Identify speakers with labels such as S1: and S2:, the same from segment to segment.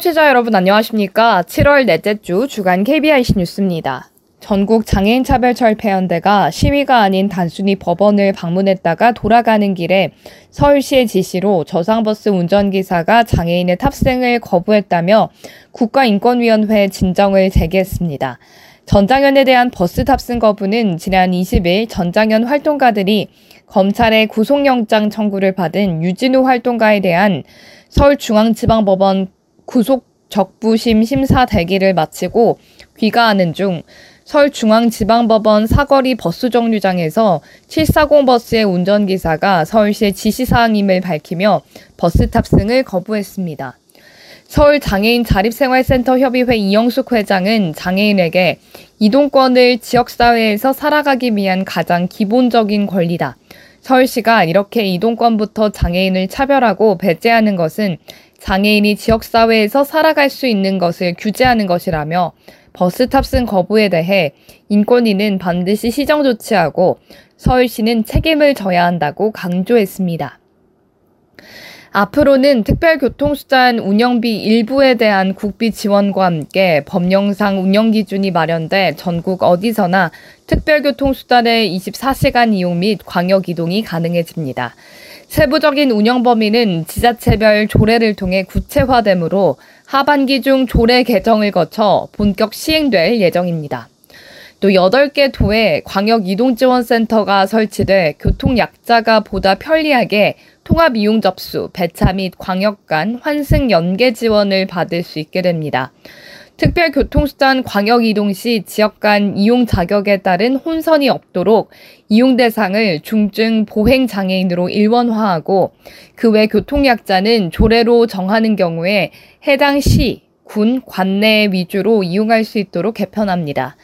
S1: 청취자 여러분 안녕하십니까? 7월 넷째 주 주간 KBIC 뉴스입니다. 전국 장애인 차별 철폐연대가 시위가 아닌 단순히 법원을 방문했다가 돌아가는 길에 서울시의 지시로 저상버스 운전기사가 장애인의 탑승을 거부했다며 국가인권위원회에 진정을 제기했습니다. 전장현에 대한 버스 탑승 거부는 지난 20일 전장현 활동가들이 검찰의 구속영장 청구를 받은 유진우 활동가에 대한 서울중앙지방법원 구속 적부심 심사 대기를 마치고 귀가하는 중 서울중앙지방법원 사거리 버스 정류장에서 740 버스의 운전기사가 서울시의 지시사항임을 밝히며 버스 탑승을 거부했습니다. 서울장애인 자립생활센터 협의회 이영숙 회장은 장애인에게 이동권을 지역사회에서 살아가기 위한 가장 기본적인 권리다. 서울시가 이렇게 이동권부터 장애인을 차별하고 배제하는 것은 장애인이 지역사회에서 살아갈 수 있는 것을 규제하는 것이라며 버스 탑승 거부에 대해 인권위는 반드시 시정 조치하고 서울시는 책임을 져야 한다고 강조했습니다. 앞으로는 특별교통수단 운영비 일부에 대한 국비 지원과 함께 법령상 운영 기준이 마련돼 전국 어디서나 특별교통수단의 24시간 이용 및 광역 이동이 가능해집니다. 세부적인 운영 범위는 지자체별 조례를 통해 구체화되므로 하반기 중 조례 개정을 거쳐 본격 시행될 예정입니다. 또 8개 도에 광역 이동지원센터가 설치돼 교통 약자가 보다 편리하게 통합 이용 접수, 배차 및 광역 간 환승 연계 지원을 받을 수 있게 됩니다. 특별교통수단 광역 이동 시 지역 간 이용 자격에 따른 혼선이 없도록 이용 대상을 중증 보행 장애인으로 일원화하고 그 외 교통약자는 조례로 정하는 경우에 해당 시, 군, 관내 위주로 이용할 수 있도록 개편합니다.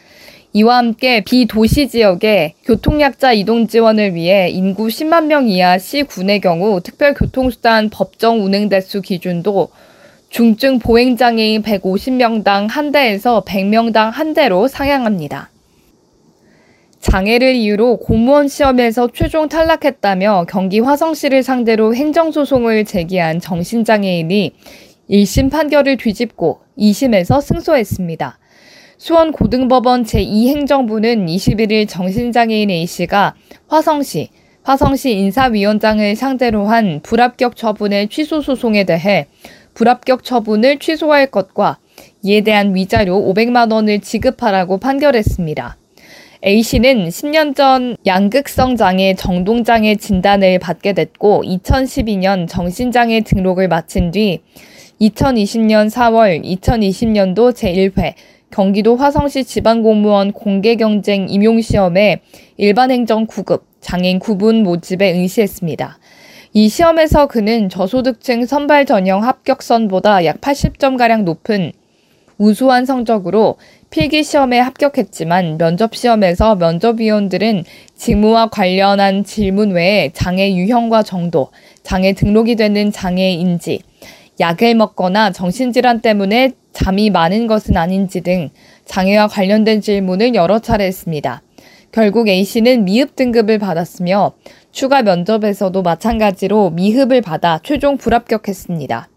S1: 이와 함께 비도시 지역에 교통약자 이동 지원을 위해 인구 10만 명 이하 시군의 경우 특별교통수단 법정 운행 대수 기준도 중증 보행장애인 150명당 한 대에서 100명당 한 대로 상향합니다. 장애를 이유로 공무원 시험에서 최종 탈락했다며 경기 화성시를 상대로 행정소송을 제기한 정신장애인이 1심 판결을 뒤집고 2심에서 승소했습니다. 수원고등법원 제2행정부는 21일 정신장애인 A씨가 화성시, 화성시 인사위원장을 상대로 한 불합격 처분의 취소 소송에 대해 불합격 처분을 취소할 것과 이에 대한 위자료 500만 원을 지급하라고 판결했습니다. A씨는 10년 전 양극성 장애 정동장애 진단을 받게 됐고 2012년 정신장애 등록을 마친 뒤 2020년 4월 2020년도 제1회 경기도 화성시 지방공무원 공개경쟁 임용시험에 일반행정 9급 장애인 9분 모집에 응시했습니다. 이 시험에서 그는 저소득층 선발 전형 합격선보다 약 80점가량 높은 우수한 성적으로 필기 시험에 합격했지만 면접 시험에서 면접위원들은 직무와 관련한 질문 외에 장애 유형과 정도, 장애 등록이 되는 장애 인지, 약을 먹거나 정신질환 때문에 잠이 많은 것은 아닌지 등 장애와 관련된 질문을 여러 차례 했습니다. 결국 A씨는 미흡 등급을 받았으며 추가 면접에서도 마찬가지로 미흡을 받아 최종 불합격했습니다.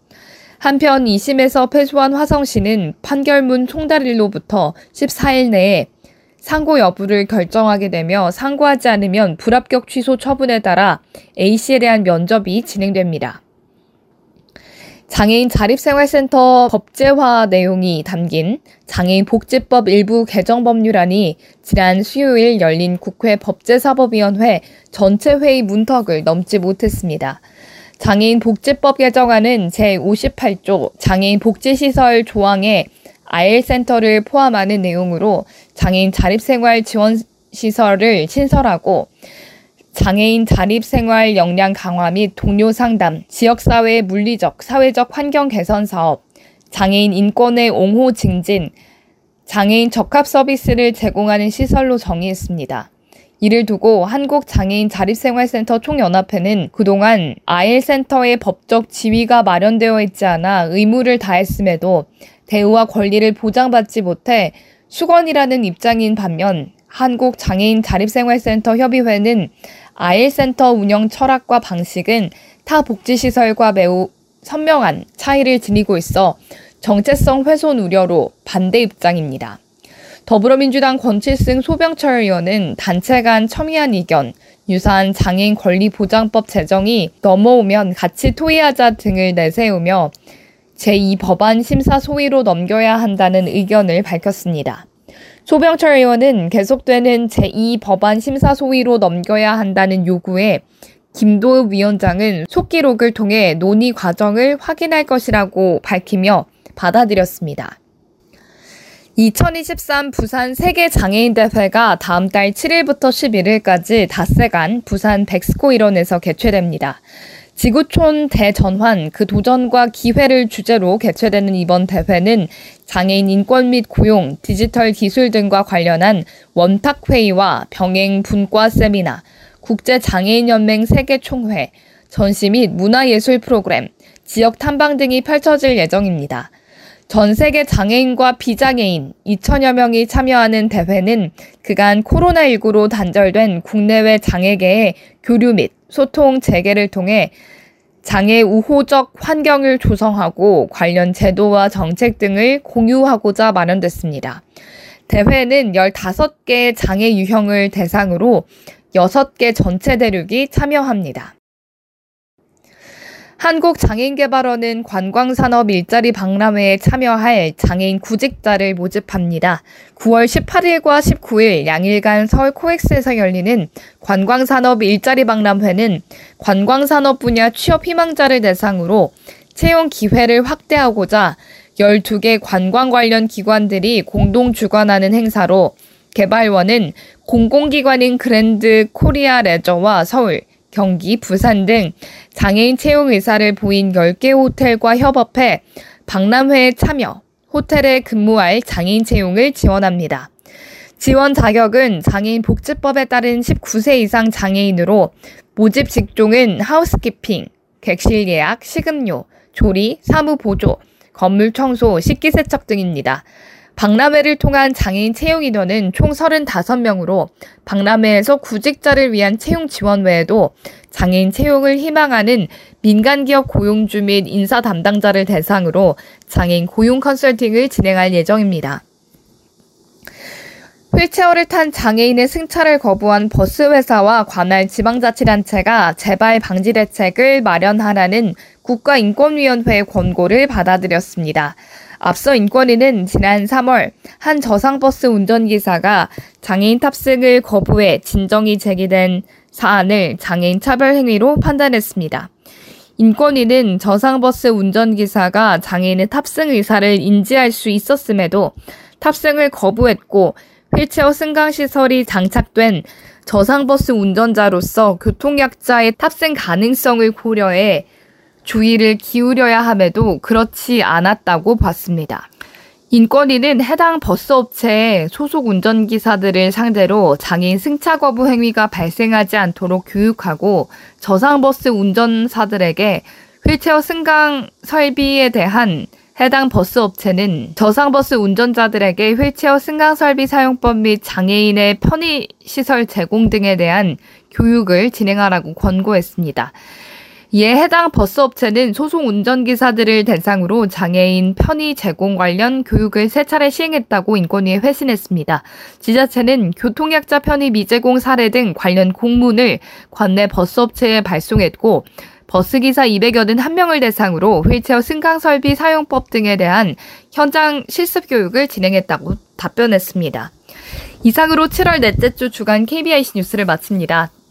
S1: 한편 2심에서 패소한 화성시는 판결문 총달일로부터 14일 내에 상고 여부를 결정하게 되며 상고하지 않으면 불합격 취소 처분에 따라 A씨에 대한 면접이 진행됩니다. 장애인 자립생활센터 법제화 내용이 담긴 장애인 복지법 일부 개정 법률안이 지난 수요일 열린 국회 법제사법위원회 전체 회의 문턱을 넘지 못했습니다. 장애인 복지법 개정안은 제58조 장애인 복지시설 조항에 아일센터를 포함하는 내용으로 장애인 자립생활 지원 시설을 신설하고 장애인 자립생활 역량 강화 및 동료 상담, 지역사회의 물리적, 사회적 환경 개선 사업, 장애인 인권의 옹호 증진, 장애인 적합 서비스를 제공하는 시설로 정의했습니다. 이를 두고 한국장애인 자립생활센터 총연합회는 그동안 아일센터의 법적 지위가 마련되어 있지 않아 의무를 다했음에도 대우와 권리를 보장받지 못해 수건이라는 입장인 반면 한국장애인 자립생활센터 협의회는 아일센터 운영 철학과 방식은 타 복지시설과 매우 선명한 차이를 지니고 있어 정체성 훼손 우려로 반대 입장입니다. 더불어민주당 권칠승 소병철 의원은 단체 간 첨예한 의견, 유사한 장애인 권리 보장법 제정이 넘어오면 같이 토의하자 등을 내세우며 제2법안 심사 소위로 넘겨야 한다는 의견을 밝혔습니다. 소병철 의원은 계속되는 제2법안 심사 소위로 넘겨야 한다는 요구에 김도읍 위원장은 속기록을 통해 논의 과정을 확인할 것이라고 밝히며 받아들였습니다. 2023 부산 세계장애인 대회가 다음 달 7일부터 11일까지 닷새간 부산 백스코 일원에서 개최됩니다. 지구촌 대전환 그 도전과 기회를 주제로 개최되는 이번 대회는 장애인 인권 및 고용, 디지털 기술 등과 관련한 원탁회의와 병행 분과 세미나, 국제장애인연맹 세계총회, 전시 및 문화예술 프로그램, 지역 탐방 등이 펼쳐질 예정입니다. 전 세계 장애인과 비장애인 2천여 명이 참여하는 대회는 그간 코로나19로 단절된 국내외 장애계의 교류 및 소통 재개를 통해 장애 우호적 환경을 조성하고 관련 제도와 정책 등을 공유하고자 마련됐습니다. 대회는 15개 장애 유형을 대상으로 6개 전체 대륙이 참여합니다. 한국장애인개발원은 관광산업 일자리 박람회에 참여할 장애인 구직자를 모집합니다. 9월 18일과 19일 양일간 서울 코엑스에서 열리는 관광산업 일자리 박람회는 관광산업 분야 취업 희망자를 대상으로 채용 기회를 확대하고자 12개 관광 관련 기관들이 공동 주관하는 행사로 개발원은 공공기관인 그랜드 코리아 레저와 서울, 경기, 부산 등 장애인 채용 의사를 보인 10개 호텔과 협업해 박람회에 참여, 호텔에 근무할 장애인 채용을 지원합니다. 지원 자격은 장애인 복지법에 따른 19세 이상 장애인으로 모집 직종은 housekeeping, 객실 예약, 식음료, 조리, 사무 보조, 건물 청소, 식기 세척 등입니다. 박람회를 통한 장애인 채용 인원은 총 35명으로 박람회에서 구직자를 위한 채용 지원 외에도 장애인 채용을 희망하는 민간기업 고용주 및 인사 담당자를 대상으로 장애인 고용 컨설팅을 진행할 예정입니다. 휠체어를 탄 장애인의 승차를 거부한 버스 회사와 관할 지방자치단체가 재발 방지 대책을 마련하라는 국가인권위원회의 권고를 받아들였습니다. 앞서 인권위는 지난 3월 한 저상버스 운전기사가 장애인 탑승을 거부해 진정이 제기된 사안을 장애인 차별 행위로 판단했습니다. 인권위는 저상버스 운전기사가 장애인의 탑승 의사를 인지할 수 있었음에도 탑승을 거부했고 휠체어 승강시설이 장착된 저상버스 운전자로서 교통약자의 탑승 가능성을 고려해 주의를 기울여야 함에도 그렇지 않았다고 봤습니다. 인권위는 해당 버스업체의 소속 운전기사들을 상대로 장애인 승차 거부 행위가 발생하지 않도록 교육하고 저상버스 운전사들에게 휠체어 승강 설비에 대한 해당 버스 업체는 저상버스 운전자들에게 휠체어 승강 설비 사용법 및 장애인의 편의시설 제공 등에 대한 교육을 진행하라고 권고했습니다. 이에 해당 버스 업체는 소송 운전기사들을 대상으로 장애인 편의 제공 관련 교육을 세 차례 시행했다고 인권위에 회신했습니다. 지자체는 교통약자 편의 미제공 사례 등 관련 공문을 관내 버스 업체에 발송했고 버스기사 281명을 대상으로 휠체어 승강설비 사용법 등에 대한 현장 실습 교육을 진행했다고 답변했습니다. 이상으로 7월 넷째 주 주간 KBIC 뉴스를 마칩니다.